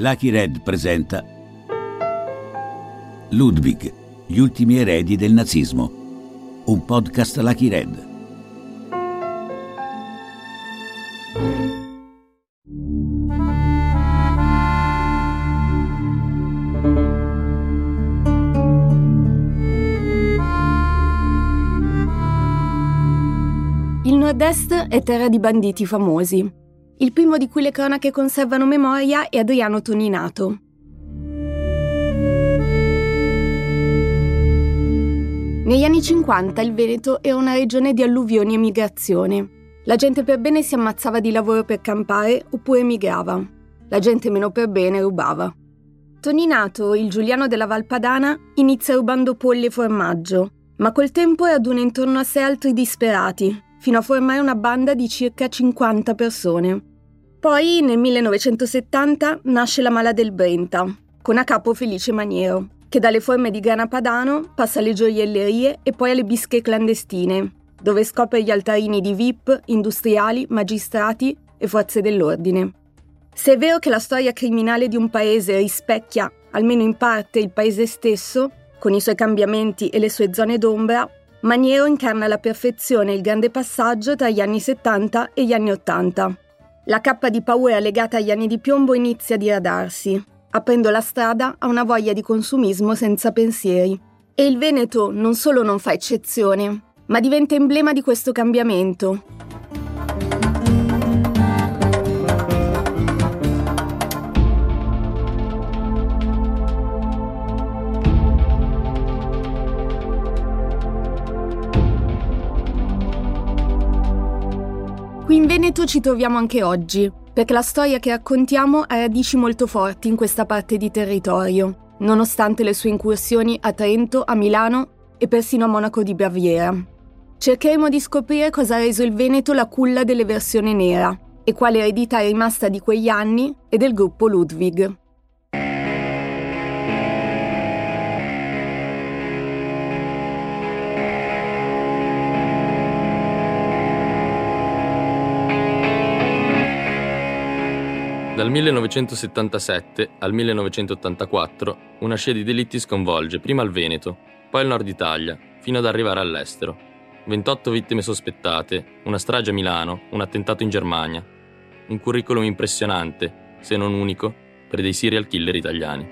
Lucky Red presenta Ludwig, gli ultimi eredi del nazismo. Un podcast Lucky Red. Il nord-est è terra di banditi famosi. Il primo di cui le cronache conservano memoria è Adriano Toninato. Negli anni 50 il Veneto era una regione di alluvioni e migrazione. La gente per bene si ammazzava di lavoro per campare oppure migrava. La gente meno per bene rubava. Toninato, il Giuliano della Valpadana, inizia rubando polli e formaggio, ma col tempo raduna intorno a sé altri disperati, fino a formare una banda di circa 50 persone. Poi, nel 1970, nasce la Mala del Brenta, con a capo Felice Maniero, che dalle forme di grana padano passa alle gioiellerie e poi alle bische clandestine, dove scopre gli altarini di VIP, industriali, magistrati e forze dell'ordine. Se è vero che la storia criminale di un paese rispecchia, almeno in parte, il paese stesso, con i suoi cambiamenti e le sue zone d'ombra, Maniero incarna alla perfezione il grande passaggio tra gli anni 70 e gli anni 80. La cappa di paura legata agli anni di piombo inizia a diradarsi, aprendo la strada a una voglia di consumismo senza pensieri. E il Veneto non solo non fa eccezione, ma diventa emblema di questo cambiamento. Veneto ci troviamo anche oggi, perché la storia che raccontiamo ha radici molto forti in questa parte di territorio, nonostante le sue incursioni a Trento, a Milano e persino a Monaco di Baviera. Cercheremo di scoprire cosa ha reso il Veneto la culla dell'eversione nera e quale eredità è rimasta di quegli anni e del gruppo Ludwig. Dal 1977 al 1984 una scia di delitti sconvolge prima il Veneto, poi il nord Italia, fino ad arrivare all'estero. 28 vittime sospettate, una strage a Milano, un attentato in Germania. Un curriculum impressionante, se non unico, per dei serial killer italiani.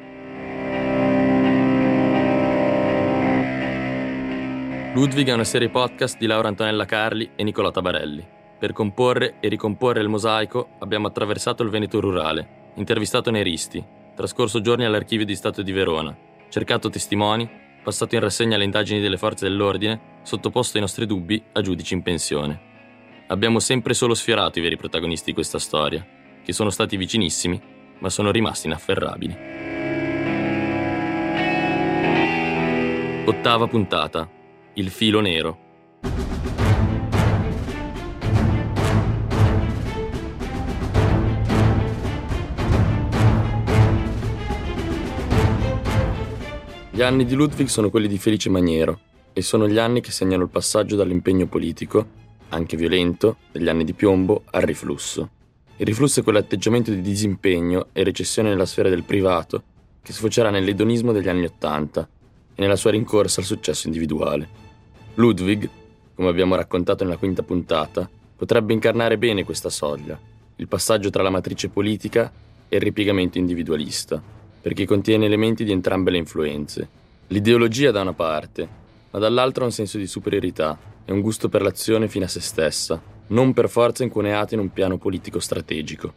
Ludwig è una serie podcast di Laura Antonella Carli e Nicola Tabarelli. Per comporre e ricomporre il mosaico abbiamo attraversato il Veneto rurale, intervistato neristi, trascorso giorni all'Archivio di Stato di Verona, cercato testimoni, passato in rassegna le indagini delle forze dell'ordine, sottoposto i nostri dubbi a giudici in pensione. Abbiamo sempre solo sfiorato i veri protagonisti di questa storia, che sono stati vicinissimi, ma sono rimasti inafferrabili. Ottava puntata. Il filo nero. Gli anni di Ludwig sono quelli di Felice Maniero e sono gli anni che segnano il passaggio dall'impegno politico, anche violento, degli anni di piombo al riflusso. Il riflusso è quell'atteggiamento di disimpegno e recessione nella sfera del privato che sfocerà nell'edonismo degli anni Ottanta e nella sua rincorsa al successo individuale. Ludwig, come abbiamo raccontato nella quinta puntata, potrebbe incarnare bene questa soglia, il passaggio tra la matrice politica e il ripiegamento individualista perché contiene elementi di entrambe le influenze. L'ideologia da una parte, ma dall'altra un senso di superiorità e un gusto per l'azione fino a se stessa, non per forza incuneata in un piano politico strategico.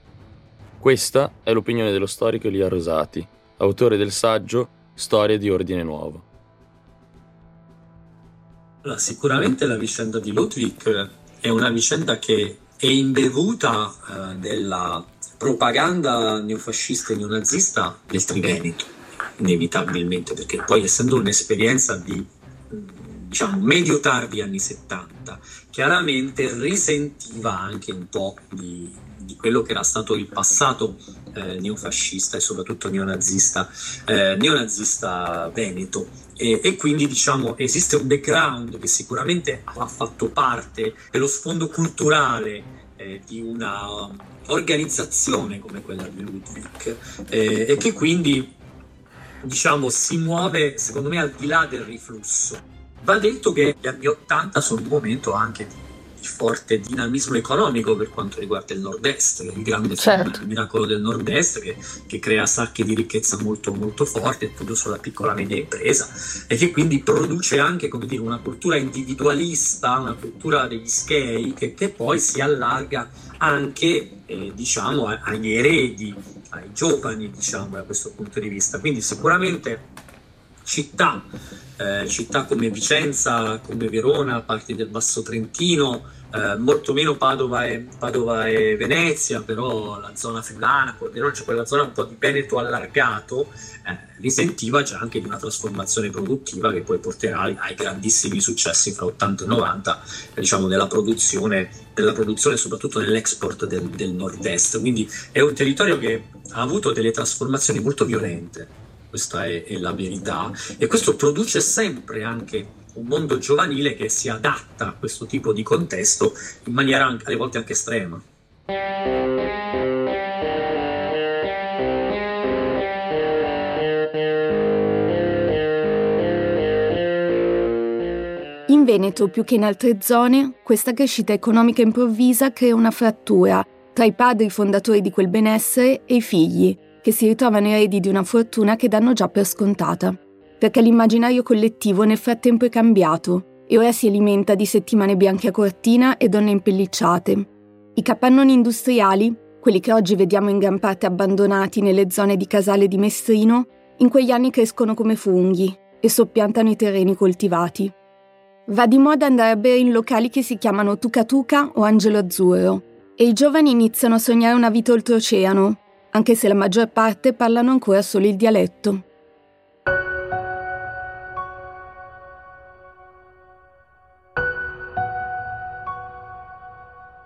Questa è l'opinione dello storico Elia Rosati, autore del saggio Storia di Ordine Nuovo. Sicuramente la vicenda di Ludwig è una vicenda che è imbevuta eh, della propaganda neofascista e neonazista del Triveneto, inevitabilmente, perché poi essendo un'esperienza di diciamo medio tardi anni 70, chiaramente risentiva anche un po' di, di quello che era stato il passato eh, neofascista e soprattutto neonazista, eh, neonazista veneto. E, e, quindi diciamo esiste un background che sicuramente ha fatto parte dello sfondo culturale eh, di una organizzazione come quella di Ludwig eh, e che quindi diciamo si muove secondo me al di là del riflusso. Va detto che gli anni 80 sono un momento anche di di forte dinamismo economico per quanto riguarda il nord-est, il grande certo. miracolo del nord-est che, che, crea sacche di ricchezza molto molto forti, appunto sulla piccola media impresa e che quindi produce anche come dire, una cultura individualista, una cultura degli schei che, che poi si allarga anche eh, diciamo, agli eredi, ai giovani diciamo, da questo punto di vista. Quindi sicuramente città, eh, città come Vicenza, come Verona, parti del Basso Trentino, eh, molto meno Padova e, Padova e, Venezia, però la zona friulana, Pordenone, cioè quella zona un po' di Veneto allargato, eh, risentiva già anche di una trasformazione produttiva che poi porterà ai grandissimi successi fra 80 e 90, diciamo, della produzione, della produzione soprattutto nell'export del, del nord-est. Quindi è un territorio che ha avuto delle trasformazioni molto violente questa è, è la verità, e questo produce sempre anche un mondo giovanile che si adatta a questo tipo di contesto in maniera anche, alle volte anche estrema. In Veneto, più che in altre zone, questa crescita economica improvvisa crea una frattura tra i padri fondatori di quel benessere e i figli, che si ritrovano eredi di una fortuna che danno già per scontata, perché l'immaginario collettivo nel frattempo è cambiato e ora si alimenta di settimane bianche a cortina e donne impellicciate. I capannoni industriali, quelli che oggi vediamo in gran parte abbandonati nelle zone di Casale di Mestrino, in quegli anni crescono come funghi e soppiantano i terreni coltivati. Va di moda andare a bere in locali che si chiamano Tuca Tuca o Angelo Azzurro e i giovani iniziano a sognare una vita oltreoceano, anche se la maggior parte parlano ancora solo il dialetto.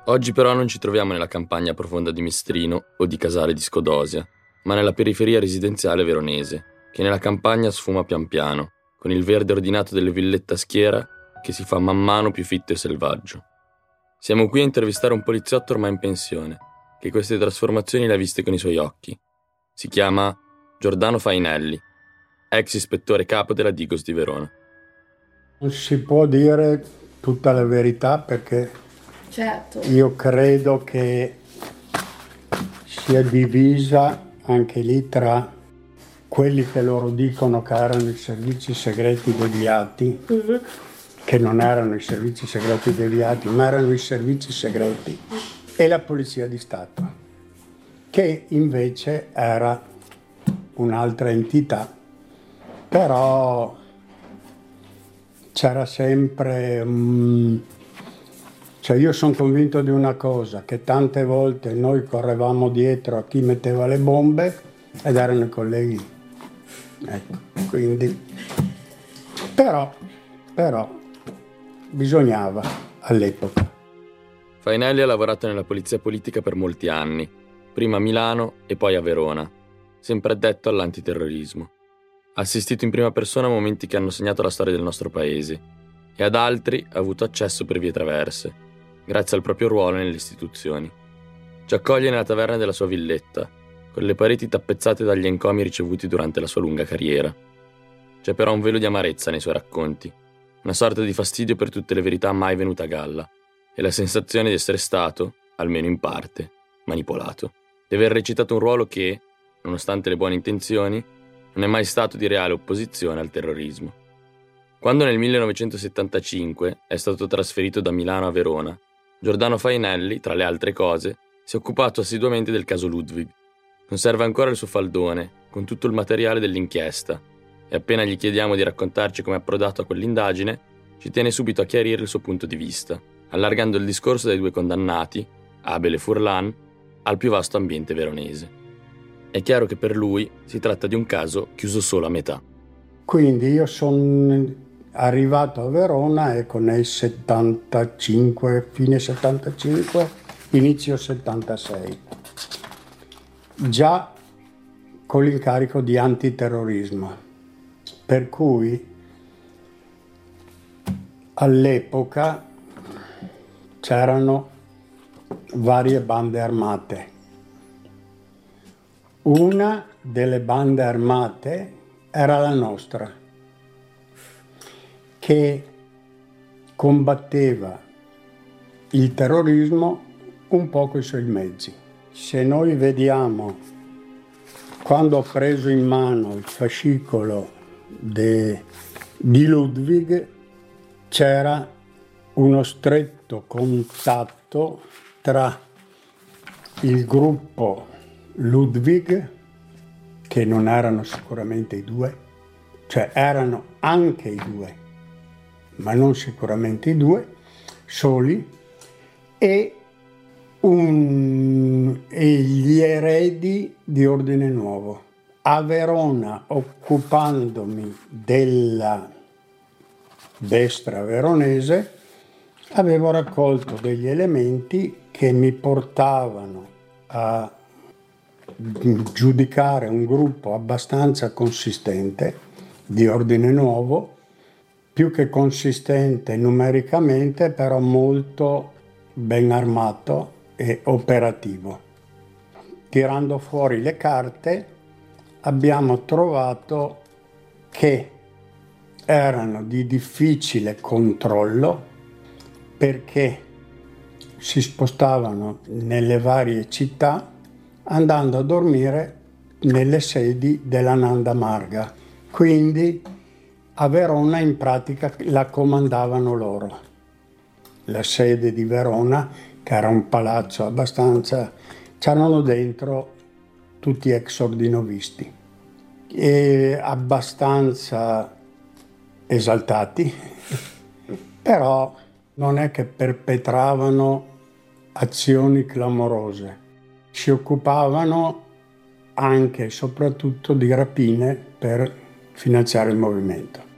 Oggi però non ci troviamo nella campagna profonda di Mestrino o di Casale di Scodosia, ma nella periferia residenziale veronese, che nella campagna sfuma pian piano, con il verde ordinato delle villette a schiera che si fa man mano più fitto e selvaggio. Siamo qui a intervistare un poliziotto ormai in pensione, che queste trasformazioni le ha viste con i suoi occhi. Si chiama Giordano Fainelli, ex ispettore capo della Digos di Verona. Non si può dire tutta la verità perché certo. io credo che sia divisa anche lì tra quelli che loro dicono che erano i servizi segreti deviati, mm-hmm. che non erano i servizi segreti deviati, ma erano i servizi segreti e la Polizia di Stato, che invece era un'altra entità, però c'era sempre... Um, cioè io sono convinto di una cosa, che tante volte noi correvamo dietro a chi metteva le bombe ed erano i colleghi. Ecco, quindi... Però, però, bisognava all'epoca. Fainelli ha lavorato nella polizia politica per molti anni, prima a Milano e poi a Verona, sempre addetto all'antiterrorismo. Ha assistito in prima persona a momenti che hanno segnato la storia del nostro paese e ad altri ha avuto accesso per vie traverse, grazie al proprio ruolo nelle istituzioni. Ci accoglie nella taverna della sua villetta, con le pareti tappezzate dagli encomi ricevuti durante la sua lunga carriera. C'è però un velo di amarezza nei suoi racconti, una sorta di fastidio per tutte le verità mai venute a galla e la sensazione di essere stato, almeno in parte, manipolato, di aver recitato un ruolo che, nonostante le buone intenzioni, non è mai stato di reale opposizione al terrorismo. Quando nel 1975 è stato trasferito da Milano a Verona, Giordano Fainelli, tra le altre cose, si è occupato assiduamente del caso Ludwig. Conserva ancora il suo faldone, con tutto il materiale dell'inchiesta, e appena gli chiediamo di raccontarci come è approdato a quell'indagine, ci tiene subito a chiarire il suo punto di vista allargando il discorso dai due condannati, Abel e Furlan, al più vasto ambiente veronese. È chiaro che per lui si tratta di un caso chiuso solo a metà. Quindi io sono arrivato a Verona ecco nel 75, fine 75, inizio 76, già con l'incarico di antiterrorismo, per cui all'epoca c'erano varie bande armate. Una delle bande armate era la nostra, che combatteva il terrorismo un po' con i suoi mezzi. Se noi vediamo quando ho preso in mano il fascicolo de, di Ludwig, c'era uno stretto contatto tra il gruppo Ludwig, che non erano sicuramente i due, cioè erano anche i due, ma non sicuramente i due, soli, e, un, e gli eredi di Ordine Nuovo. A Verona, occupandomi della destra veronese, avevo raccolto degli elementi che mi portavano a giudicare un gruppo abbastanza consistente di ordine nuovo, più che consistente numericamente, però molto ben armato e operativo. Tirando fuori le carte abbiamo trovato che erano di difficile controllo perché si spostavano nelle varie città andando a dormire nelle sedi della Nanda Marga. Quindi a Verona in pratica la comandavano loro. La sede di Verona, che era un palazzo abbastanza, c'erano dentro tutti ex ordinovisti e abbastanza esaltati, però non è che perpetravano azioni clamorose, si occupavano anche e soprattutto di rapine per finanziare il movimento.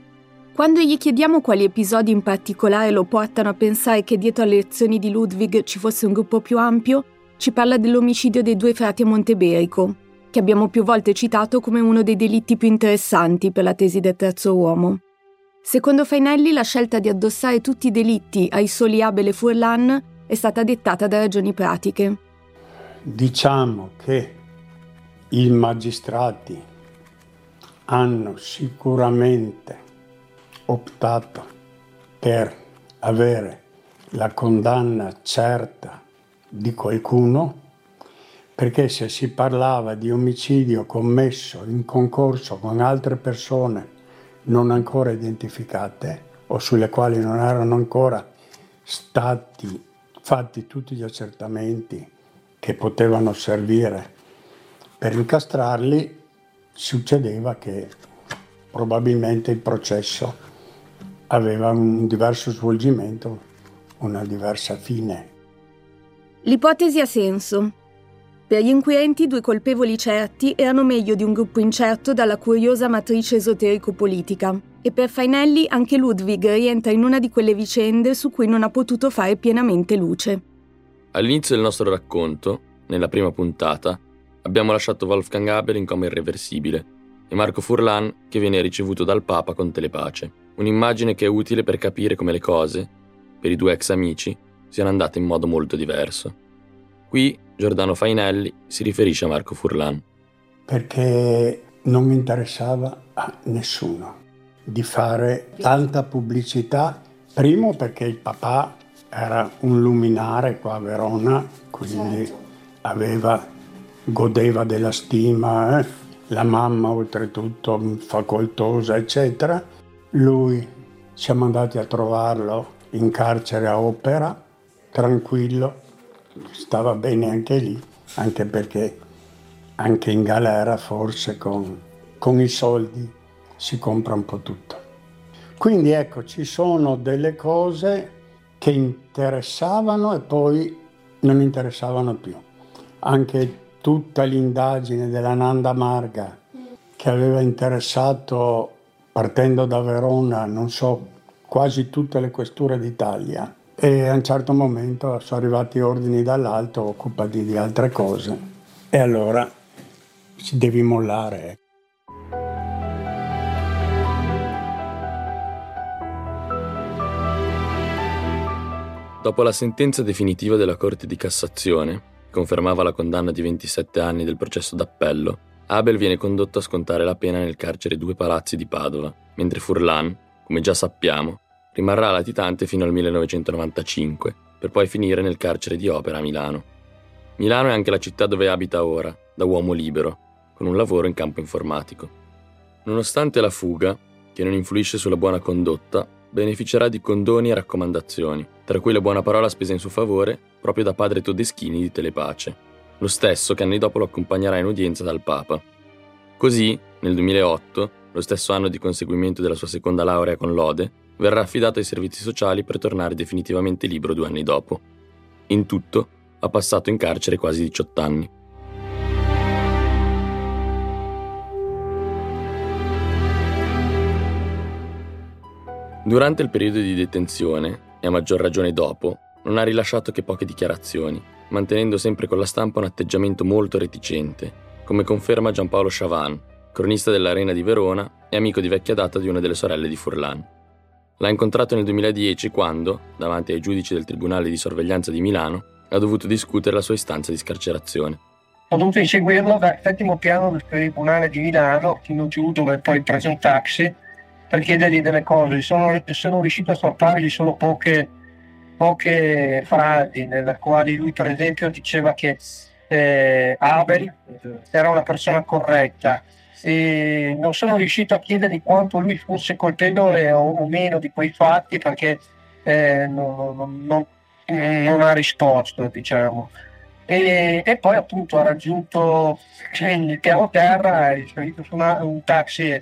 Quando gli chiediamo quali episodi in particolare lo portano a pensare che dietro alle azioni di Ludwig ci fosse un gruppo più ampio, ci parla dell'omicidio dei due frati a Monteberico, che abbiamo più volte citato come uno dei delitti più interessanti per la tesi del terzo uomo. Secondo Fainelli la scelta di addossare tutti i delitti ai soli Abel e Furlan è stata dettata da ragioni pratiche. Diciamo che i magistrati hanno sicuramente optato per avere la condanna certa di qualcuno, perché se si parlava di omicidio commesso in concorso con altre persone non ancora identificate o sulle quali non erano ancora stati fatti tutti gli accertamenti che potevano servire per incastrarli, succedeva che probabilmente il processo aveva un diverso svolgimento, una diversa fine. L'ipotesi ha senso. Per gli inquirenti due colpevoli certi erano meglio di un gruppo incerto dalla curiosa matrice esoterico-politica. E per Fainelli anche Ludwig rientra in una di quelle vicende su cui non ha potuto fare pienamente luce. All'inizio del nostro racconto, nella prima puntata, abbiamo lasciato Wolfgang Haber in coma irreversibile e Marco Furlan che viene ricevuto dal Papa con telepace. Un'immagine che è utile per capire come le cose, per i due ex amici, siano andate in modo molto diverso. Qui Giordano Fainelli si riferisce a Marco Furlan. Perché non mi interessava a nessuno di fare tanta pubblicità, primo perché il papà era un luminare qua a Verona, quindi certo. aveva, godeva della stima, eh? la mamma oltretutto facoltosa, eccetera. Lui siamo andati a trovarlo in carcere a Opera, tranquillo, stava bene anche lì, anche perché anche in galera forse con, con i soldi si compra un po' tutto. Quindi ecco, ci sono delle cose che interessavano e poi non interessavano più. Anche tutta l'indagine della Nanda Marga che aveva interessato, partendo da Verona, non so, quasi tutte le questure d'Italia, e a un certo momento sono arrivati ordini dall'alto, occupati di altre cose e allora si devi mollare. Dopo la sentenza definitiva della Corte di Cassazione, che confermava la condanna di 27 anni del processo d'appello, Abel viene condotto a scontare la pena nel carcere Due Palazzi di Padova, mentre Furlan, come già sappiamo, rimarrà latitante fino al 1995, per poi finire nel carcere di Opera a Milano. Milano è anche la città dove abita ora, da uomo libero, con un lavoro in campo informatico. Nonostante la fuga, che non influisce sulla buona condotta, beneficerà di condoni e raccomandazioni, tra cui la buona parola spesa in suo favore proprio da padre Todeschini di Telepace, lo stesso che anni dopo lo accompagnerà in udienza dal Papa. Così, nel 2008, lo stesso anno di conseguimento della sua seconda laurea con lode, verrà affidato ai servizi sociali per tornare definitivamente libero due anni dopo. In tutto, ha passato in carcere quasi 18 anni. Durante il periodo di detenzione, e a maggior ragione dopo, non ha rilasciato che poche dichiarazioni, mantenendo sempre con la stampa un atteggiamento molto reticente, come conferma Giampaolo Chavan, cronista dell'Arena di Verona e amico di vecchia data di una delle sorelle di Furlan. L'ha incontrato nel 2010 quando, davanti ai giudici del Tribunale di Sorveglianza di Milano, ha dovuto discutere la sua istanza di scarcerazione. Ho dovuto inseguirlo dal settimo piano del Tribunale di Milano, fino giù dove poi preso un taxi per chiedergli delle cose. Sono, sono riuscito a strappargli solo poche, poche frasi, nelle quali lui, per esempio, diceva che eh, Abel era una persona corretta. E non sono riuscito a chiedergli quanto lui fosse colpevole o, o meno di quei fatti perché eh, non, non, non, non, ha risposto, diciamo. E, e, poi appunto ha raggiunto il piano terra, è salito su un taxi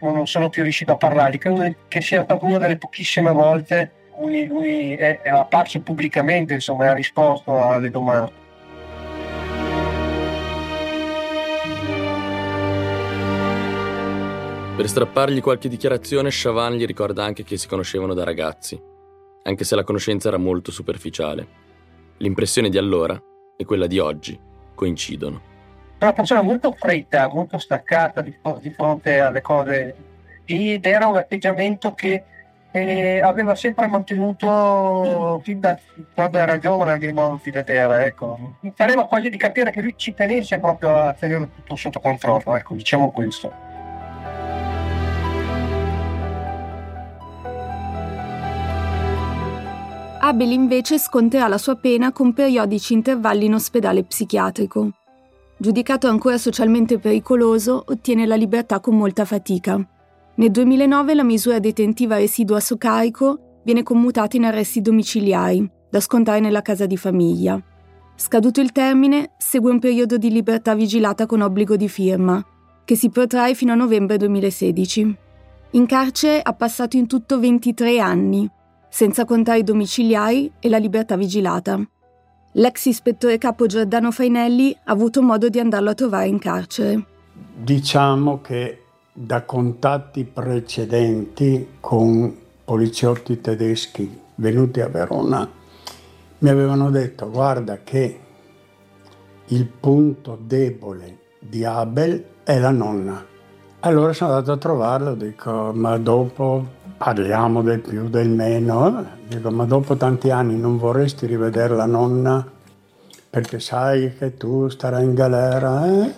non sono più riuscito a parlargli. Credo che sia stata una delle pochissime volte lui, lui è, è apparso pubblicamente insomma, e ha risposto alle domande. Per strappargli qualche dichiarazione, Chavan gli ricorda anche che si conoscevano da ragazzi, anche se la conoscenza era molto superficiale. L'impressione di allora e quella di oggi coincidono una persona molto fredda, molto staccata di, di fronte alle cose ed era un atteggiamento che eh, aveva sempre mantenuto fin da quando era giovane di Monti da terra. Ecco. Mi pareva quasi di capire che lui ci tenesse proprio a tenere tutto sotto controllo, ecco, diciamo questo. Abel invece sconterà la sua pena con periodici intervalli in ospedale psichiatrico. Giudicato ancora socialmente pericoloso, ottiene la libertà con molta fatica. Nel 2009 la misura detentiva residua a suo carico viene commutata in arresti domiciliari, da scontare nella casa di famiglia. Scaduto il termine, segue un periodo di libertà vigilata con obbligo di firma, che si protrae fino a novembre 2016. In carcere ha passato in tutto 23 anni, senza contare i domiciliari e la libertà vigilata. L'ex ispettore capo Giordano Fainelli ha avuto modo di andarlo a trovare in carcere. Diciamo che da contatti precedenti con poliziotti tedeschi venuti a Verona mi avevano detto guarda che il punto debole di Abel è la nonna. Allora sono andato a trovarlo, dico ma dopo parliamo del più, del meno. Dico, ma dopo tanti anni non vorresti rivedere la nonna perché sai che tu starai in galera? Eh?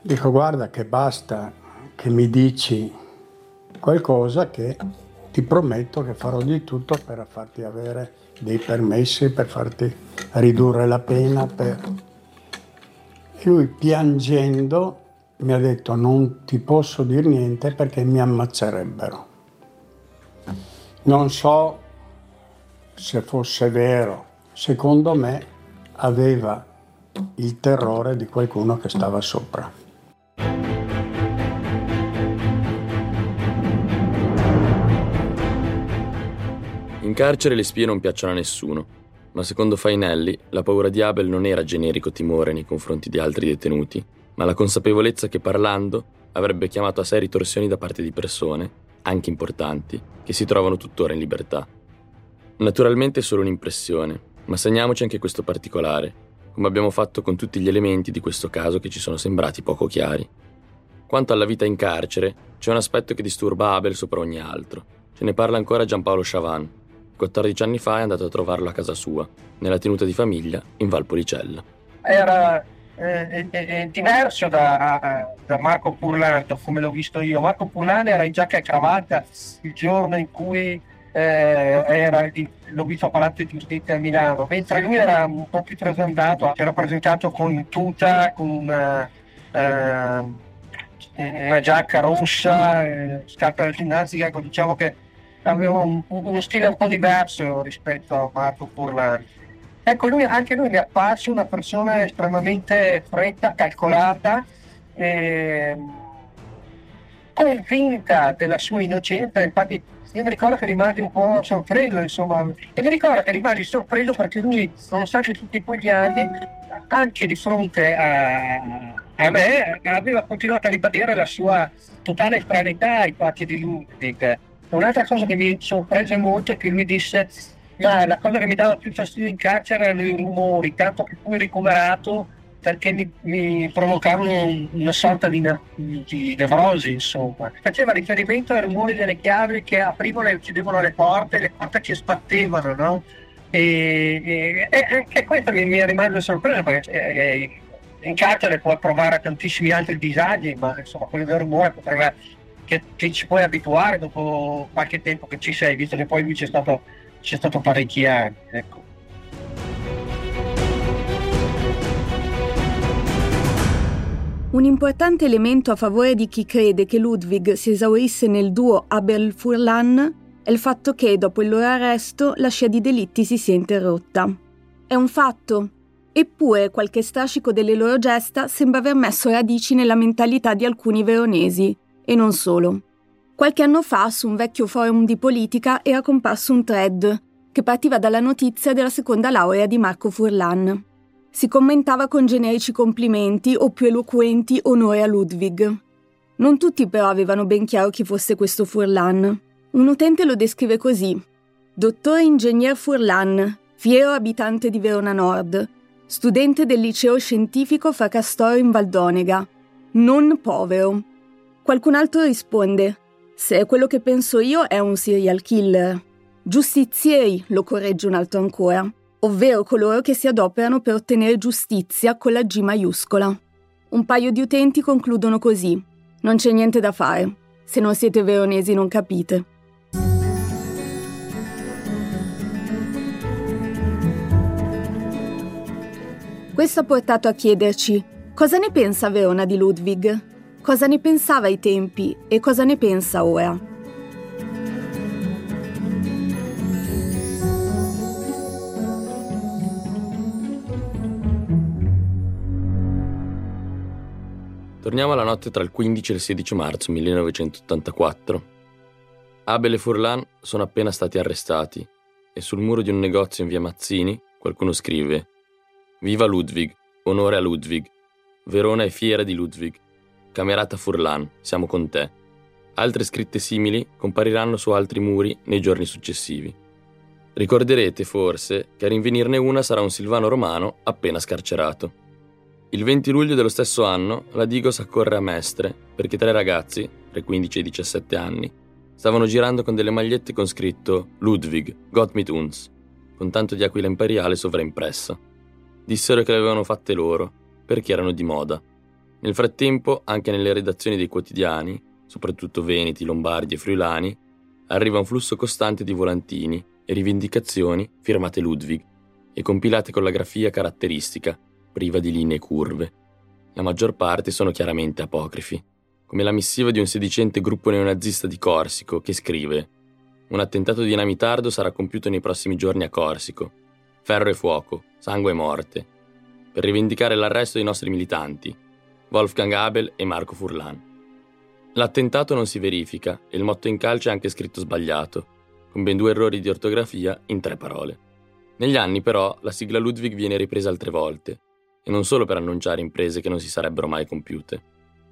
Dico, guarda che basta che mi dici qualcosa che ti prometto che farò di tutto per farti avere dei permessi, per farti ridurre la pena. Per... E lui piangendo mi ha detto non ti posso dire niente perché mi ammazzerebbero. Non so se fosse vero, secondo me aveva il terrore di qualcuno che stava sopra. In carcere le spie non piacciono a nessuno, ma secondo Fainelli la paura di Abel non era generico timore nei confronti di altri detenuti, ma la consapevolezza che parlando avrebbe chiamato a sé ritorsioni da parte di persone, anche importanti, che si trovano tuttora in libertà. Naturalmente è solo un'impressione, ma segniamoci anche questo particolare, come abbiamo fatto con tutti gli elementi di questo caso che ci sono sembrati poco chiari. Quanto alla vita in carcere, c'è un aspetto che disturba Abel sopra ogni altro. Ce ne parla ancora Giampaolo Chavan. 14 anni fa è andato a trovarlo a casa sua, nella tenuta di famiglia in Valpolicella. Era eh, eh, diverso da, da, Marco Purlano, come l'ho visto io. Marco Purlano era in giacca e cravatta il giorno in cui eh, era, l'ho visto a Palazzo di Giustizia a Milano, mentre lui era un po' più trasandato, era presentato con tuta, con una, eh, una giacca rossa, eh, scarpa da ginnastica, ecco, diciamo che aveva un, uno stile un po' diverso rispetto a Marco Purlano. Ecco, lui, anche lui mi è apparso una persona estremamente fredda, calcolata, eh, convinta della sua innocenza. Infatti, io mi ricordo che rimasi un po' sorpreso, insomma, e mi ricordo che rimasi sorpreso perché lui, nonostante tutti quegli anni, anche di fronte a, a me, aveva continuato a ribadire la sua totale estraneità ai fatti di Ludwig. Un'altra cosa che mi sorprese molto è che lui disse ma la cosa che mi dava più fastidio in carcere erano i rumori, tanto che poi ricoverato perché mi, mi provocavano una sorta di, di, nevrosi, insomma. Faceva riferimento ai rumori delle chiavi che aprivano e chiudevano le porte, le porte che sbattevano, no? E, e, e questo mi, mi è rimasto sorpreso perché eh, in carcere puoi provare tantissimi altri disagi, ma insomma quello del rumore potrebbe che, che ci puoi abituare dopo qualche tempo che ci sei, visto che poi lui c'è stato c'è stato parecchi anni. Ecco. Un importante elemento a favore di chi crede che Ludwig si esaurisse nel duo Abel-Furlan è il fatto che, dopo il loro arresto, la scia di delitti si sia interrotta. È un fatto. Eppure qualche strascico delle loro gesta sembra aver messo radici nella mentalità di alcuni veronesi, e non solo. Qualche anno fa, su un vecchio forum di politica, era comparso un thread che partiva dalla notizia della seconda laurea di Marco Furlan. Si commentava con generici complimenti o più eloquenti onore a Ludwig. Non tutti però avevano ben chiaro chi fosse questo Furlan. Un utente lo descrive così: Dottore ingegner Furlan, fiero abitante di Verona Nord, studente del liceo scientifico Fra Castoro in Valdonega, non povero. Qualcun altro risponde: se quello che penso io, è un serial killer. Giustizieri, lo corregge un altro ancora, ovvero coloro che si adoperano per ottenere giustizia con la G maiuscola. Un paio di utenti concludono così: Non c'è niente da fare. Se non siete veronesi non capite. Questo ha portato a chiederci cosa ne pensa Verona di Ludwig? Cosa ne pensava ai tempi e cosa ne pensa ora. Torniamo alla notte tra il 15 e il 16 marzo 1984. Abel e Furlan sono appena stati arrestati e sul muro di un negozio in via Mazzini qualcuno scrive Viva Ludwig, onore a Ludwig, Verona è fiera di Ludwig. Camerata Furlan, siamo con te. Altre scritte simili compariranno su altri muri nei giorni successivi. Ricorderete forse che a rinvenirne una sarà un Silvano Romano appena scarcerato. Il 20 luglio dello stesso anno la Digos accorre a Mestre perché tre ragazzi, tra i 15 e i 17 anni, stavano girando con delle magliette con scritto Ludwig, Gott mit uns, con tanto di aquila imperiale sovraimpressa. Dissero che le avevano fatte loro, perché erano di moda nel frattempo, anche nelle redazioni dei quotidiani, soprattutto veneti, lombardi e friulani, arriva un flusso costante di volantini e rivendicazioni firmate Ludwig e compilate con la grafia caratteristica, priva di linee curve. La maggior parte sono chiaramente apocrifi, come la missiva di un sedicente gruppo neonazista di Corsico che scrive Un attentato dinamitardo sarà compiuto nei prossimi giorni a Corsico. Ferro e fuoco, sangue e morte. Per rivendicare l'arresto dei nostri militanti, Wolfgang Abel e Marco Furlan. L'attentato non si verifica e il motto in calce è anche scritto sbagliato, con ben due errori di ortografia in tre parole. Negli anni però la sigla Ludwig viene ripresa altre volte, e non solo per annunciare imprese che non si sarebbero mai compiute.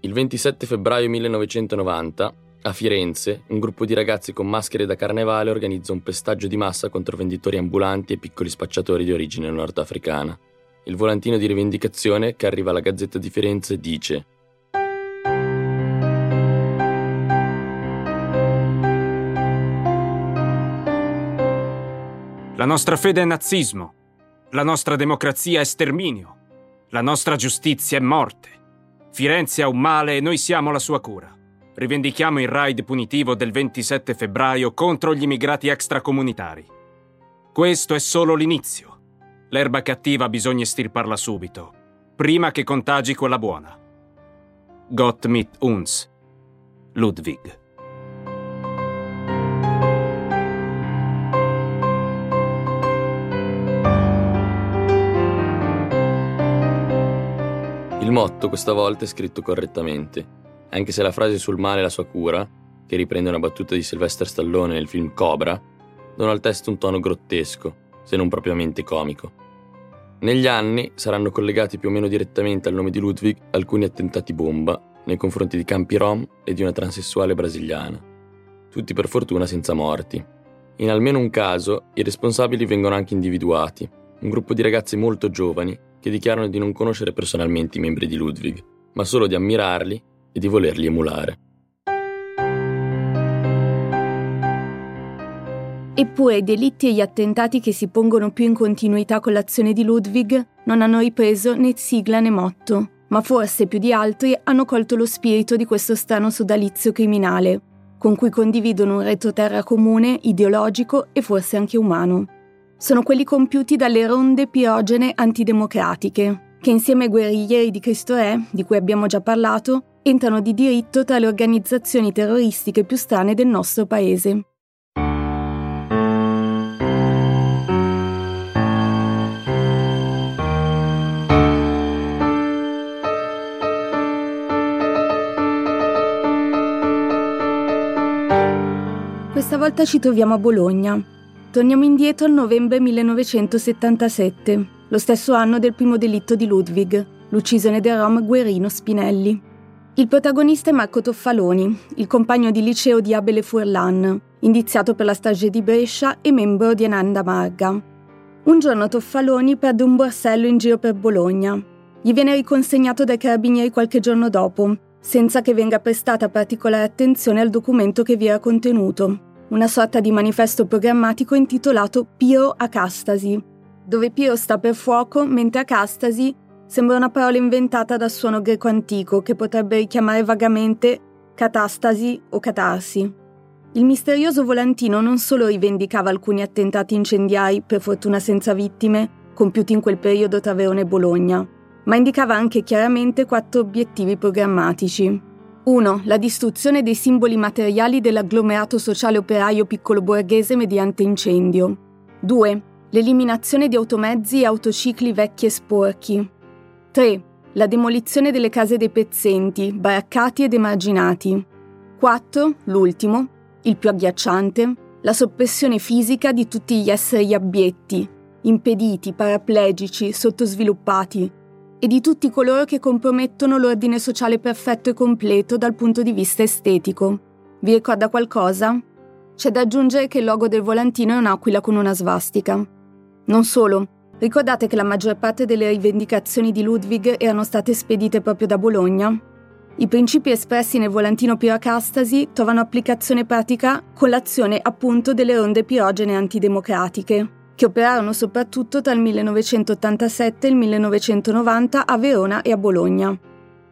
Il 27 febbraio 1990, a Firenze, un gruppo di ragazzi con maschere da carnevale organizza un pestaggio di massa contro venditori ambulanti e piccoli spacciatori di origine nordafricana. Il volantino di rivendicazione che arriva alla Gazzetta di Firenze dice La nostra fede è nazismo. La nostra democrazia è sterminio. La nostra giustizia è morte. Firenze ha un male e noi siamo la sua cura. Rivendichiamo il raid punitivo del 27 febbraio contro gli immigrati extracomunitari. Questo è solo l'inizio. L'erba cattiva bisogna estirparla subito, prima che contagi quella buona. Gott mit uns. Ludwig. Il motto questa volta è scritto correttamente, anche se la frase sul male e la sua cura, che riprende una battuta di Sylvester Stallone nel film Cobra, dona al testo un tono grottesco, se non propriamente comico. Negli anni saranno collegati più o meno direttamente al nome di Ludwig alcuni attentati bomba nei confronti di campi rom e di una transessuale brasiliana, tutti per fortuna senza morti. In almeno un caso i responsabili vengono anche individuati, un gruppo di ragazzi molto giovani che dichiarano di non conoscere personalmente i membri di Ludwig, ma solo di ammirarli e di volerli emulare. Eppure i delitti e gli attentati che si pongono più in continuità con l'azione di Ludwig non hanno ripreso né sigla né motto, ma forse più di altri hanno colto lo spirito di questo strano sodalizio criminale, con cui condividono un retroterra comune, ideologico e forse anche umano. Sono quelli compiuti dalle ronde pirogene antidemocratiche, che insieme ai guerriglieri di Cristo Re, di cui abbiamo già parlato, entrano di diritto tra le organizzazioni terroristiche più strane del nostro paese. Volta ci troviamo a Bologna. Torniamo indietro al novembre 1977, lo stesso anno del primo delitto di Ludwig, l'uccisione del rom Guerino Spinelli. Il protagonista è Marco Toffaloni, il compagno di liceo di Abele Furlan, indiziato per la strage di Brescia e membro di Ananda Marga. Un giorno Toffaloni perde un borsello in giro per Bologna. Gli viene riconsegnato dai carabinieri qualche giorno dopo, senza che venga prestata particolare attenzione al documento che vi era contenuto una sorta di manifesto programmatico intitolato Pio Acastasi, dove Pio sta per fuoco, mentre Acastasi sembra una parola inventata dal suono greco antico che potrebbe richiamare vagamente catastasi o catarsi. Il misterioso volantino non solo rivendicava alcuni attentati incendiari, per fortuna senza vittime, compiuti in quel periodo tra Verona e Bologna, ma indicava anche chiaramente quattro obiettivi programmatici. 1. La distruzione dei simboli materiali dell'agglomerato sociale operaio piccolo borghese mediante incendio. 2. L'eliminazione di automezzi e autocicli vecchi e sporchi. 3. La demolizione delle case dei pezzenti, baraccati ed emarginati. 4. L'ultimo, il più agghiacciante, la soppressione fisica di tutti gli esseri abietti, impediti, paraplegici, sottosviluppati, e di tutti coloro che compromettono l'ordine sociale perfetto e completo dal punto di vista estetico. Vi ricorda qualcosa? C'è da aggiungere che il logo del volantino è un'aquila con una svastica. Non solo, ricordate che la maggior parte delle rivendicazioni di Ludwig erano state spedite proprio da Bologna? I principi espressi nel volantino pirocastasi trovano applicazione pratica con l'azione appunto delle ronde pirogene antidemocratiche, che operarono soprattutto tra il 1987 e il 1990 a Verona e a Bologna.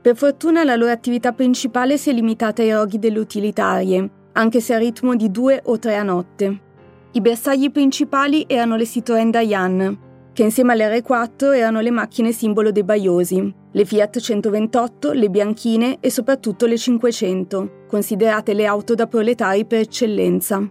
Per fortuna la loro attività principale si è limitata ai roghi delle utilitarie, anche se a ritmo di due o tre a notte. I bersagli principali erano le Citroën Dayan, che insieme alle R4 erano le macchine simbolo dei baiosi, le Fiat 128, le bianchine e soprattutto le 500, considerate le auto da proletari per eccellenza.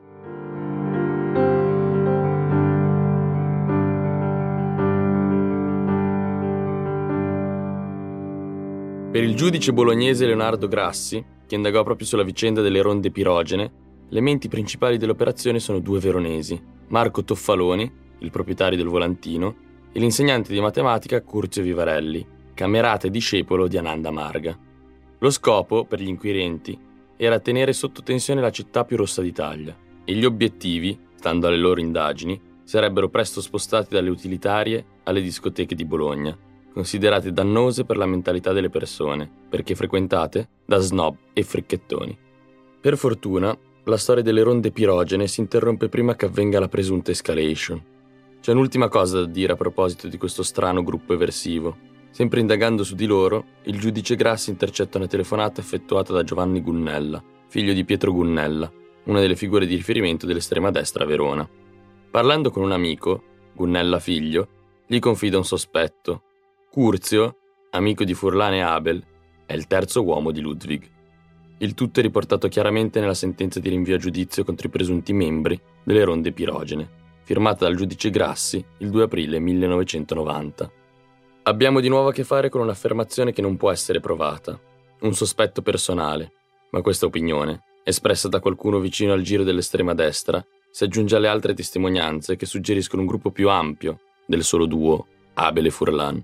Per il giudice bolognese Leonardo Grassi, che indagò proprio sulla vicenda delle ronde pirogene, le menti principali dell'operazione sono due veronesi, Marco Toffaloni, il proprietario del volantino, e l'insegnante di matematica Curzio Vivarelli, camerata e discepolo di Ananda Marga. Lo scopo, per gli inquirenti, era tenere sotto tensione la città più rossa d'Italia, e gli obiettivi, stando alle loro indagini, sarebbero presto spostati dalle utilitarie alle discoteche di Bologna, considerate dannose per la mentalità delle persone, perché frequentate da snob e fricchettoni. Per fortuna, la storia delle ronde pirogene si interrompe prima che avvenga la presunta escalation. C'è un'ultima cosa da dire a proposito di questo strano gruppo eversivo. Sempre indagando su di loro, il giudice Grassi intercetta una telefonata effettuata da Giovanni Gunnella, figlio di Pietro Gunnella, una delle figure di riferimento dell'estrema destra a Verona. Parlando con un amico, Gunnella figlio, gli confida un sospetto. Curzio, amico di Furlane e Abel, è il terzo uomo di Ludwig. Il tutto è riportato chiaramente nella sentenza di rinvio a giudizio contro i presunti membri delle ronde pirogene, firmata dal giudice Grassi il 2 aprile 1990. Abbiamo di nuovo a che fare con un'affermazione che non può essere provata, un sospetto personale, ma questa opinione, espressa da qualcuno vicino al giro dell'estrema destra, si aggiunge alle altre testimonianze che suggeriscono un gruppo più ampio del solo duo Abel e Furlan.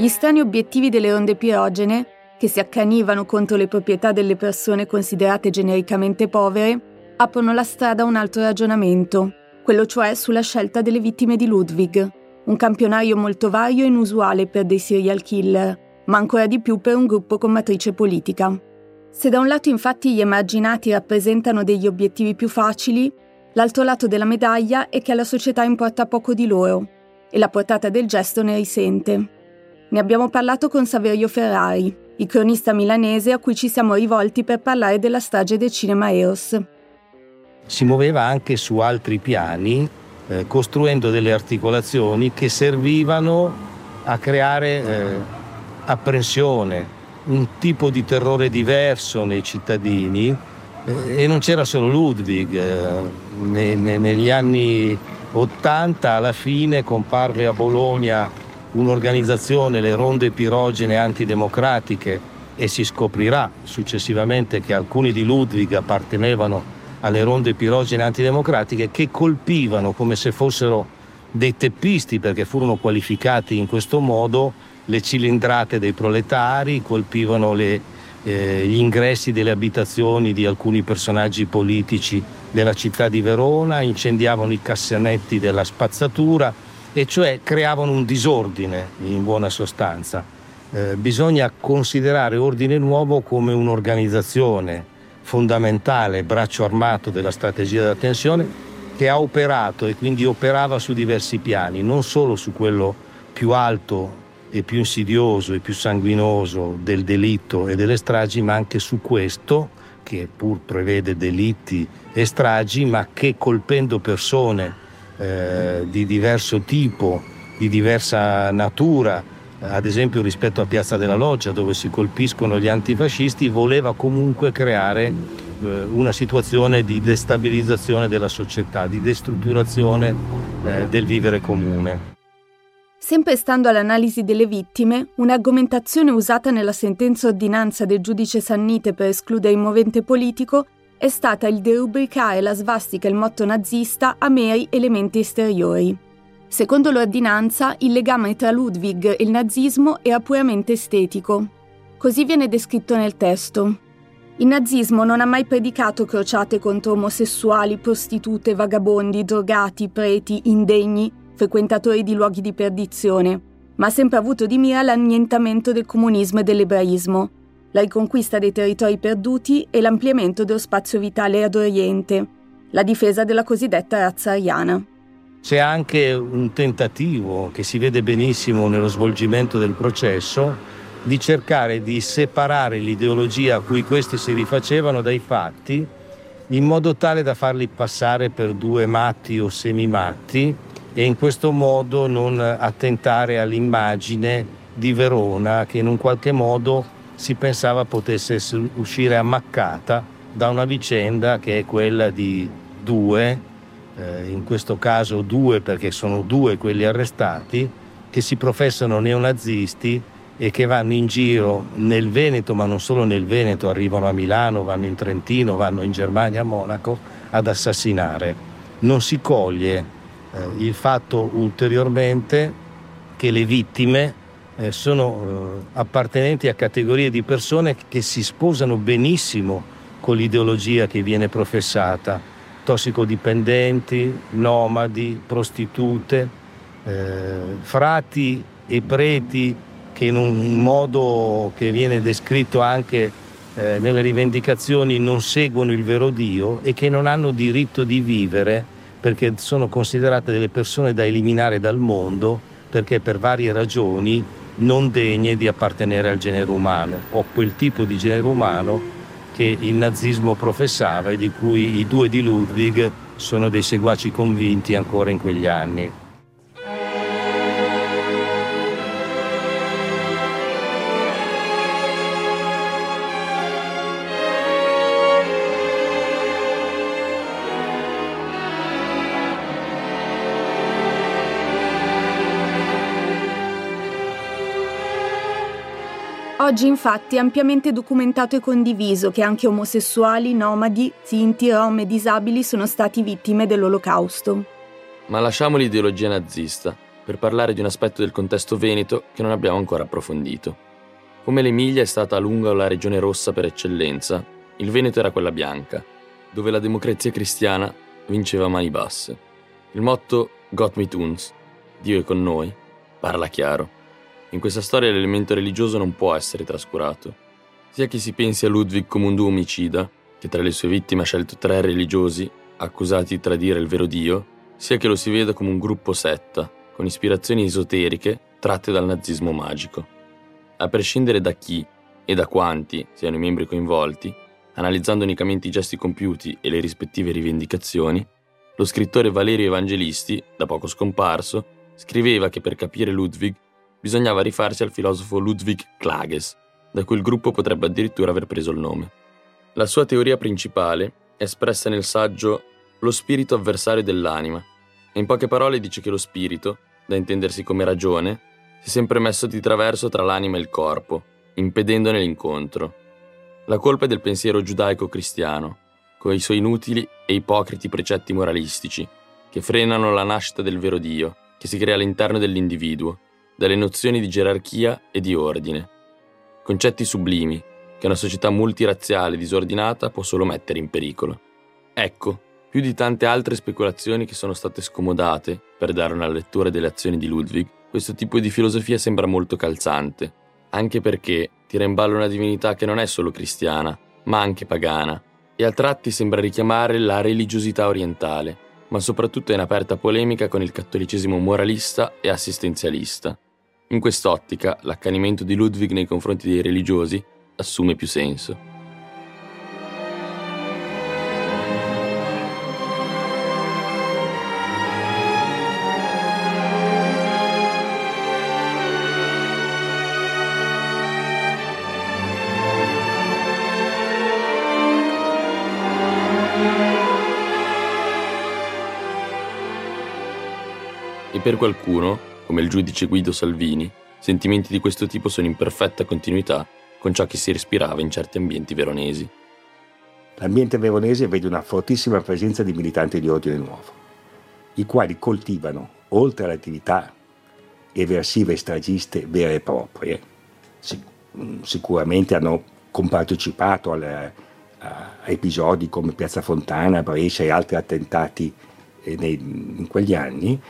Gli strani obiettivi delle onde pirogene, che si accanivano contro le proprietà delle persone considerate genericamente povere, aprono la strada a un altro ragionamento, quello cioè sulla scelta delle vittime di Ludwig, un campionario molto vario e inusuale per dei serial killer, ma ancora di più per un gruppo con matrice politica. Se da un lato infatti gli emarginati rappresentano degli obiettivi più facili, l'altro lato della medaglia è che alla società importa poco di loro e la portata del gesto ne risente. Ne abbiamo parlato con Saverio Ferrari, il cronista milanese a cui ci siamo rivolti per parlare della strage del cinema Eros. Si muoveva anche su altri piani, eh, costruendo delle articolazioni che servivano a creare eh, apprensione, un tipo di terrore diverso nei cittadini eh, e non c'era solo Ludwig, eh, ne, ne, negli anni 80 alla fine comparve a Bologna un'organizzazione, le ronde pirogene antidemocratiche e si scoprirà successivamente che alcuni di Ludwig appartenevano alle ronde pirogene antidemocratiche che colpivano come se fossero dei teppisti perché furono qualificati in questo modo le cilindrate dei proletari, colpivano le, eh, gli ingressi delle abitazioni di alcuni personaggi politici della città di Verona, incendiavano i cassanetti della spazzatura, e cioè creavano un disordine in buona sostanza. Eh, bisogna considerare Ordine Nuovo come un'organizzazione fondamentale, braccio armato della strategia della tensione, che ha operato e quindi operava su diversi piani, non solo su quello più alto e più insidioso e più sanguinoso del delitto e delle stragi, ma anche su questo, che pur prevede delitti e stragi, ma che colpendo persone eh, di diverso tipo, di diversa natura, ad esempio rispetto a Piazza della Loggia dove si colpiscono gli antifascisti, voleva comunque creare eh, una situazione di destabilizzazione della società, di destrutturazione eh, del vivere comune. Sempre stando all'analisi delle vittime, un'argomentazione usata nella sentenza ordinanza del giudice Sannite per escludere il movente politico è stata il derubricare la svastica e il motto nazista a meri elementi esteriori. Secondo l'ordinanza, il legame tra Ludwig e il nazismo era puramente estetico. Così viene descritto nel testo. Il nazismo non ha mai predicato crociate contro omosessuali, prostitute, vagabondi, drogati, preti, indegni, frequentatori di luoghi di perdizione, ma ha sempre avuto di mira l'annientamento del comunismo e dell'ebraismo, la riconquista dei territori perduti e l'ampliamento dello spazio vitale ad Oriente, la difesa della cosiddetta razza ariana. C'è anche un tentativo che si vede benissimo nello svolgimento del processo di cercare di separare l'ideologia a cui questi si rifacevano dai fatti in modo tale da farli passare per due matti o semimatti e in questo modo non attentare all'immagine di Verona che in un qualche modo si pensava potesse uscire ammaccata da una vicenda che è quella di due, eh, in questo caso due perché sono due quelli arrestati, che si professano neonazisti e che vanno in giro nel Veneto, ma non solo nel Veneto, arrivano a Milano, vanno in Trentino, vanno in Germania, a Monaco, ad assassinare. Non si coglie il fatto ulteriormente che le vittime eh, sono eh, appartenenti a categorie di persone che si sposano benissimo con l'ideologia che viene professata, tossicodipendenti, nomadi, prostitute, eh, frati e preti che in un modo che viene descritto anche eh, nelle rivendicazioni non seguono il vero Dio e che non hanno diritto di vivere perché sono considerate delle persone da eliminare dal mondo perché per varie ragioni non degne di appartenere al genere umano o quel tipo di genere umano che il nazismo professava e di cui i due di Ludwig sono dei seguaci convinti ancora in quegli anni. Oggi infatti è ampiamente documentato e condiviso che anche omosessuali, nomadi, sinti, rom e disabili sono stati vittime dell'olocausto. Ma lasciamo l'ideologia nazista per parlare di un aspetto del contesto veneto che non abbiamo ancora approfondito. Come l'Emilia è stata a lungo la regione rossa per eccellenza, il Veneto era quella bianca, dove la democrazia cristiana vinceva a mani basse. Il motto Gott mit uns, Dio è con noi, parla chiaro. In questa storia l'elemento religioso non può essere trascurato. Sia che si pensi a Ludwig come un duo omicida, che tra le sue vittime ha scelto tre religiosi accusati di tradire il vero Dio, sia che lo si veda come un gruppo setta, con ispirazioni esoteriche tratte dal nazismo magico. A prescindere da chi e da quanti siano i membri coinvolti, analizzando unicamente i gesti compiuti e le rispettive rivendicazioni, lo scrittore Valerio Evangelisti, da poco scomparso, scriveva che per capire Ludwig bisognava rifarsi al filosofo Ludwig Klages, da cui il gruppo potrebbe addirittura aver preso il nome. La sua teoria principale è espressa nel saggio Lo spirito avversario dell'anima, e in poche parole dice che lo spirito, da intendersi come ragione, si è sempre messo di traverso tra l'anima e il corpo, impedendone l'incontro. La colpa è del pensiero giudaico-cristiano, con i suoi inutili e ipocriti precetti moralistici, che frenano la nascita del vero Dio, che si crea all'interno dell'individuo dalle nozioni di gerarchia e di ordine, concetti sublimi che una società multirazziale disordinata può solo mettere in pericolo. Ecco, più di tante altre speculazioni che sono state scomodate per dare una lettura delle azioni di Ludwig, questo tipo di filosofia sembra molto calzante, anche perché tira in ballo una divinità che non è solo cristiana, ma anche pagana, e a tratti sembra richiamare la religiosità orientale, ma soprattutto è in aperta polemica con il cattolicesimo moralista e assistenzialista. In quest'ottica, l'accanimento di Ludwig nei confronti dei religiosi assume più senso. E per qualcuno, come il giudice Guido Salvini, sentimenti di questo tipo sono in perfetta continuità con ciò che si respirava in certi ambienti veronesi. L'ambiente veronese vede una fortissima presenza di militanti di ordine nuovo, i quali coltivano, oltre alle attività eversive e stragiste vere e proprie, sicuramente hanno compartecipato alle, a episodi come Piazza Fontana, Brescia e altri attentati eh, nei, in quegli anni,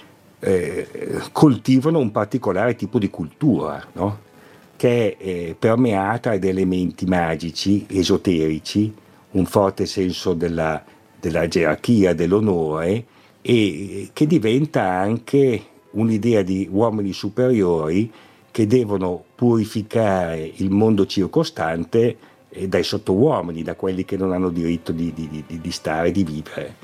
eh, coltivano un particolare tipo di cultura, no? che è eh, permeata da elementi magici, esoterici, un forte senso della, della gerarchia, dell'onore e che diventa anche un'idea di uomini superiori che devono purificare il mondo circostante eh, dai sottouomini, da quelli che non hanno diritto di, di, di, di stare, di vivere.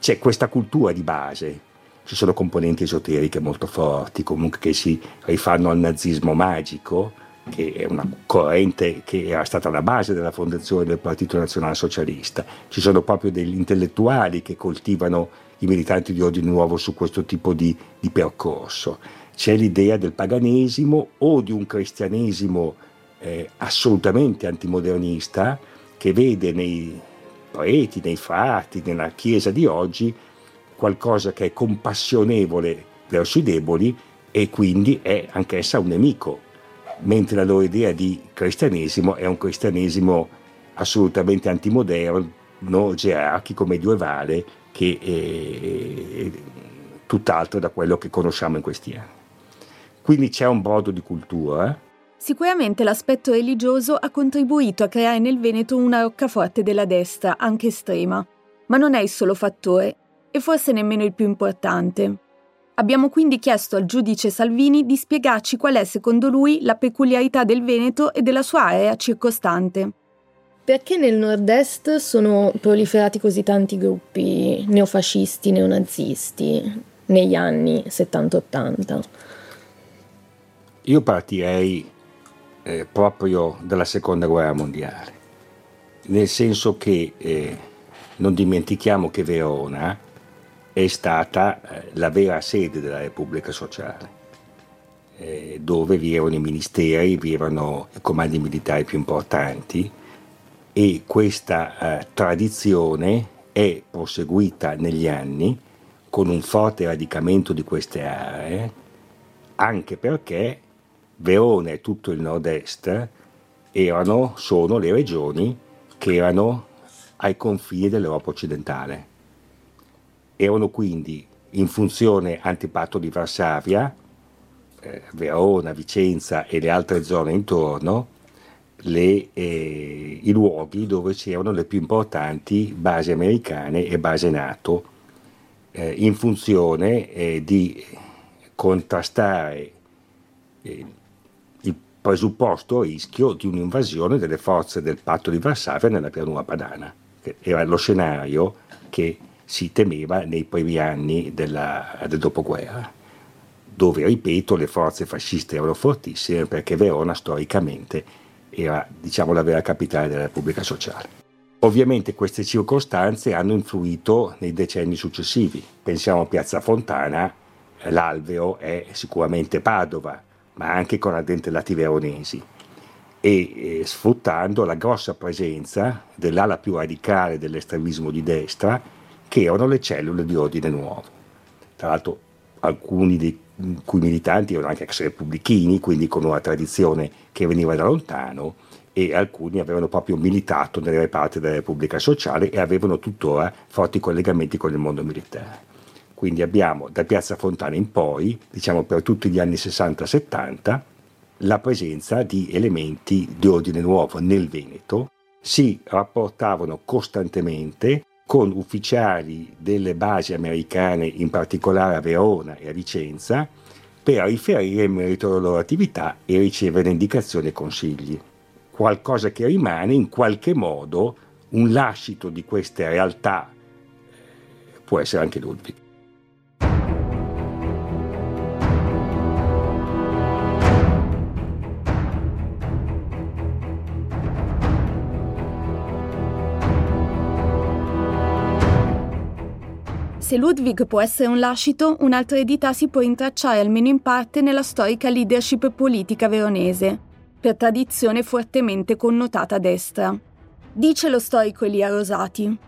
C'è questa cultura di base ci sono componenti esoteriche molto forti, comunque che si rifanno al nazismo magico, che è una corrente che era stata la base della fondazione del Partito Nazionale Socialista. Ci sono proprio degli intellettuali che coltivano i militanti di ordine nuovo su questo tipo di, di percorso. C'è l'idea del paganesimo o di un cristianesimo eh, assolutamente antimodernista che vede nei preti, nei frati, nella Chiesa di oggi qualcosa che è compassionevole verso i deboli e quindi è anch'essa un nemico, mentre la loro idea di cristianesimo è un cristianesimo assolutamente antimoderno, gerarchico, medievale, che è tutt'altro da quello che conosciamo in questi anni. Quindi c'è un brodo di cultura. Sicuramente l'aspetto religioso ha contribuito a creare nel Veneto una roccaforte della destra, anche estrema, ma non è il solo fattore e forse nemmeno il più importante. Abbiamo quindi chiesto al giudice Salvini di spiegarci qual è secondo lui la peculiarità del Veneto e della sua area circostante. Perché nel nord-est sono proliferati così tanti gruppi neofascisti, neonazisti negli anni 70-80? Io partirei eh, proprio dalla seconda guerra mondiale, nel senso che eh, non dimentichiamo che Verona è stata eh, la vera sede della Repubblica Sociale, eh, dove vi erano i ministeri, vi erano i comandi militari più importanti e questa eh, tradizione è proseguita negli anni con un forte radicamento di queste aree, anche perché Verona e tutto il nord-est erano, sono le regioni che erano ai confini dell'Europa occidentale erano quindi in funzione antipatto di Varsavia, eh, Verona, Vicenza e le altre zone intorno, le, eh, i luoghi dove c'erano le più importanti basi americane e basi NATO, eh, in funzione eh, di contrastare eh, il presupposto rischio di un'invasione delle forze del patto di Varsavia nella pianura padana, che era lo scenario che si temeva nei primi anni della, del dopoguerra, dove, ripeto, le forze fasciste erano fortissime perché Verona storicamente era diciamo, la vera capitale della Repubblica Sociale. Ovviamente queste circostanze hanno influito nei decenni successivi. Pensiamo a Piazza Fontana, l'alveo è sicuramente Padova, ma anche con addentellati veronesi e eh, sfruttando la grossa presenza dell'ala più radicale dell'estremismo di destra che erano le cellule di ordine nuovo. Tra l'altro alcuni dei cui militanti erano anche ex repubblichini, quindi con una tradizione che veniva da lontano, e alcuni avevano proprio militato nelle reparti della Repubblica Sociale e avevano tuttora forti collegamenti con il mondo militare. Quindi abbiamo da Piazza Fontana in poi, diciamo per tutti gli anni 60-70, la presenza di elementi di ordine nuovo nel Veneto, si rapportavano costantemente con ufficiali delle basi americane, in particolare a Verona e a Vicenza, per riferire in merito alla loro attività e ricevere indicazioni e consigli. Qualcosa che rimane in qualche modo un lascito di queste realtà eh, può essere anche Ludwig. Se Ludwig può essere un lascito, un'altra eredità si può intracciare almeno in parte nella storica leadership politica veronese, per tradizione fortemente connotata a destra. Dice lo storico Elia Rosati.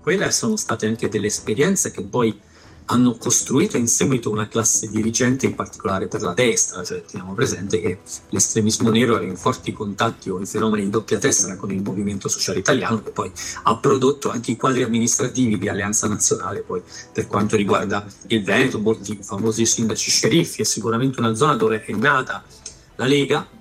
Quelle sono state anche delle esperienze che poi hanno costruito in seguito una classe dirigente in particolare per la destra, cioè teniamo presente che l'estremismo nero era in forti contatti o in fenomeni di doppia testa con il movimento sociale italiano che poi ha prodotto anche i quadri amministrativi di Alleanza Nazionale. Poi per quanto riguarda il Veneto, molti famosi sindaci sceriffi, è sicuramente una zona dove è nata la Lega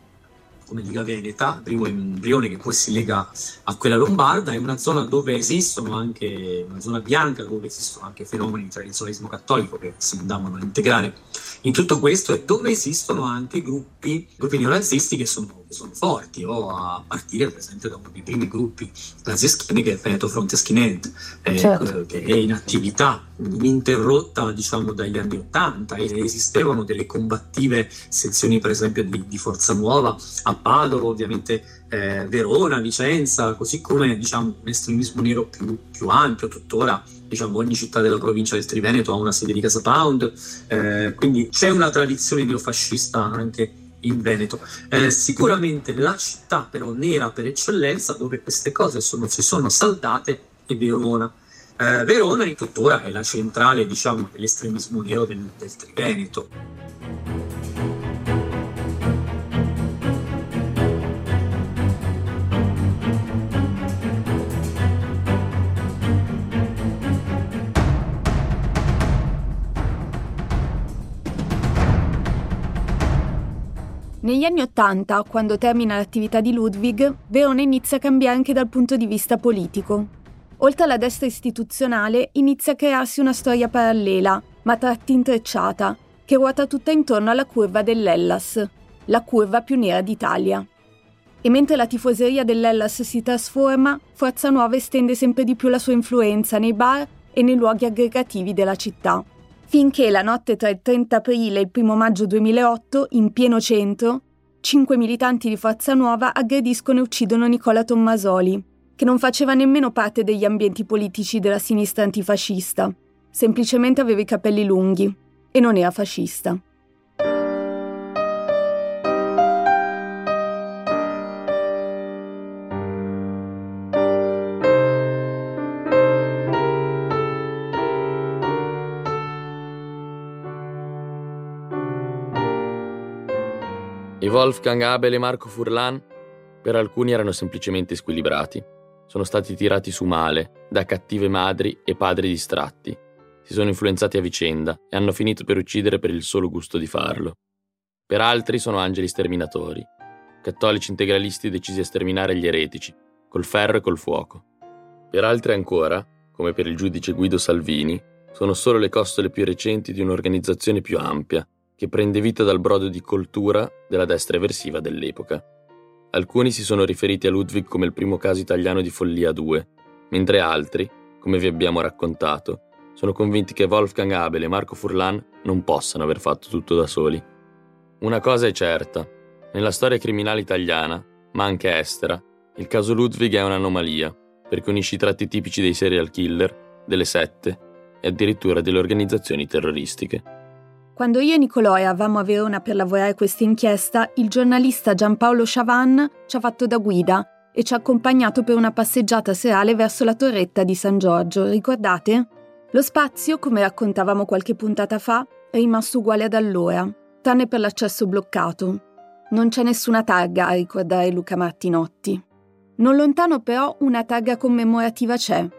come Liga Veneta, primo embrione che poi si lega a quella lombarda, è una zona dove esistono anche, una zona bianca dove esistono anche fenomeni di tradizionalismo cattolico che si andavano a integrare in tutto questo e dove esistono anche gruppi, gruppi neonazisti che sono, sono forti, o a partire per esempio da uno dei primi gruppi nazischini che è il Veneto Fronte Skinhead, eh, certo. che è in attività interrotta diciamo dagli anni Ottanta esistevano delle combattive sezioni per esempio di, di Forza Nuova a Padova, ovviamente eh, Verona, Vicenza, così come diciamo, un estremismo nero più, più ampio, tuttora diciamo, ogni città della provincia del Triveneto ha una sede di Casa Pound, eh, quindi c'è una tradizione neofascista anche in Veneto. Eh, sicuramente la città però nera per eccellenza dove queste cose sono, si sono saldate è Verona. Eh, Verona in tuttora è la centrale diciamo, dell'estremismo nero del, del Triveneto. Negli anni Ottanta, quando termina l'attività di Ludwig, Verona inizia a cambiare anche dal punto di vista politico. Oltre alla destra istituzionale, inizia a crearsi una storia parallela, ma tratti intrecciata, che ruota tutta intorno alla curva dell'Ellas, la curva più nera d'Italia. E mentre la tifoseria dell'Ellas si trasforma, Forza Nuova estende sempre di più la sua influenza nei bar e nei luoghi aggregativi della città finché la notte tra il 30 aprile e il 1 maggio 2008, in pieno centro, cinque militanti di Forza Nuova aggrediscono e uccidono Nicola Tommasoli, che non faceva nemmeno parte degli ambienti politici della sinistra antifascista, semplicemente aveva i capelli lunghi e non era fascista. Wolfgang Abel e Marco Furlan per alcuni erano semplicemente squilibrati. Sono stati tirati su male da cattive madri e padri distratti. Si sono influenzati a vicenda e hanno finito per uccidere per il solo gusto di farlo. Per altri sono angeli sterminatori, cattolici integralisti decisi a sterminare gli eretici, col ferro e col fuoco. Per altri ancora, come per il giudice Guido Salvini, sono solo le costole più recenti di un'organizzazione più ampia, che prende vita dal brodo di coltura della destra eversiva dell'epoca. Alcuni si sono riferiti a Ludwig come il primo caso italiano di follia 2, mentre altri, come vi abbiamo raccontato, sono convinti che Wolfgang Abel e Marco Furlan non possano aver fatto tutto da soli. Una cosa è certa, nella storia criminale italiana, ma anche estera, il caso Ludwig è un'anomalia, perché unisce i tratti tipici dei serial killer, delle sette e addirittura delle organizzazioni terroristiche. Quando io e Nicolò eravamo a Verona per lavorare questa inchiesta, il giornalista Giampaolo Chavan ci ha fatto da guida e ci ha accompagnato per una passeggiata serale verso la torretta di San Giorgio, ricordate? Lo spazio, come raccontavamo qualche puntata fa, è rimasto uguale ad allora, tranne per l'accesso bloccato. Non c'è nessuna targa a ricordare Luca Martinotti. Non lontano però una targa commemorativa c'è.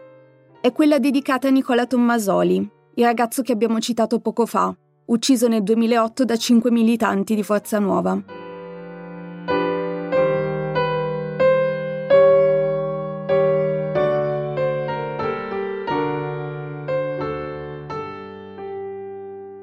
È quella dedicata a Nicola Tommasoli, il ragazzo che abbiamo citato poco fa, ucciso nel 2008 da cinque militanti di Forza Nuova.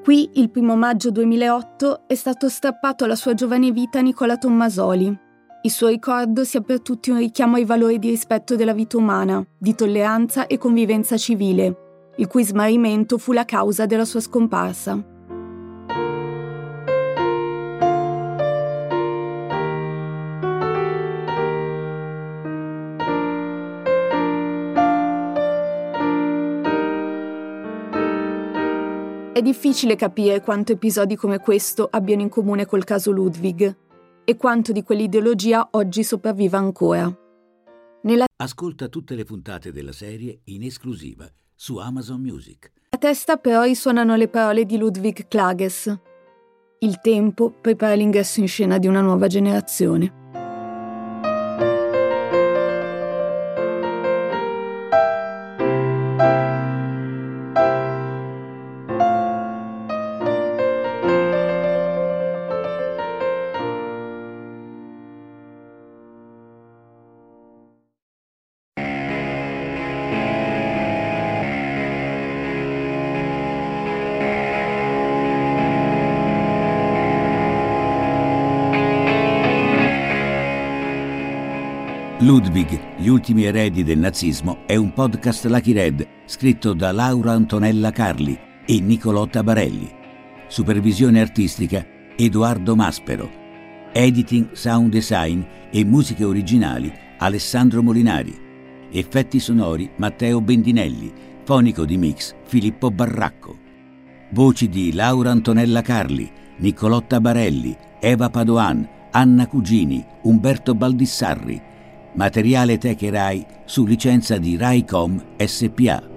Qui, il primo maggio 2008, è stato strappato alla sua giovane vita Nicola Tommasoli. Il suo ricordo sia per tutti un richiamo ai valori di rispetto della vita umana, di tolleranza e convivenza civile, il cui smarrimento fu la causa della sua scomparsa. È difficile capire quanto episodi come questo abbiano in comune col caso Ludwig e quanto di quell'ideologia oggi sopravviva ancora. Nella... Ascolta tutte le puntate della serie in esclusiva su Amazon Music. A testa però risuonano le parole di Ludwig Klages. Il tempo prepara l'ingresso in scena di una nuova generazione. Ultimi eredi del nazismo è un podcast Lucky Red scritto da Laura Antonella Carli e Nicolotta Barelli. Supervisione artistica Edoardo Maspero. Editing, sound design e musiche originali Alessandro Molinari. Effetti sonori Matteo Bendinelli. Fonico di mix Filippo Barracco. Voci di Laura Antonella Carli, Nicolotta Barelli, Eva Padoan, Anna Cugini, Umberto Baldissarri, Materiale Tech Rai su licenza di Raicom SPA.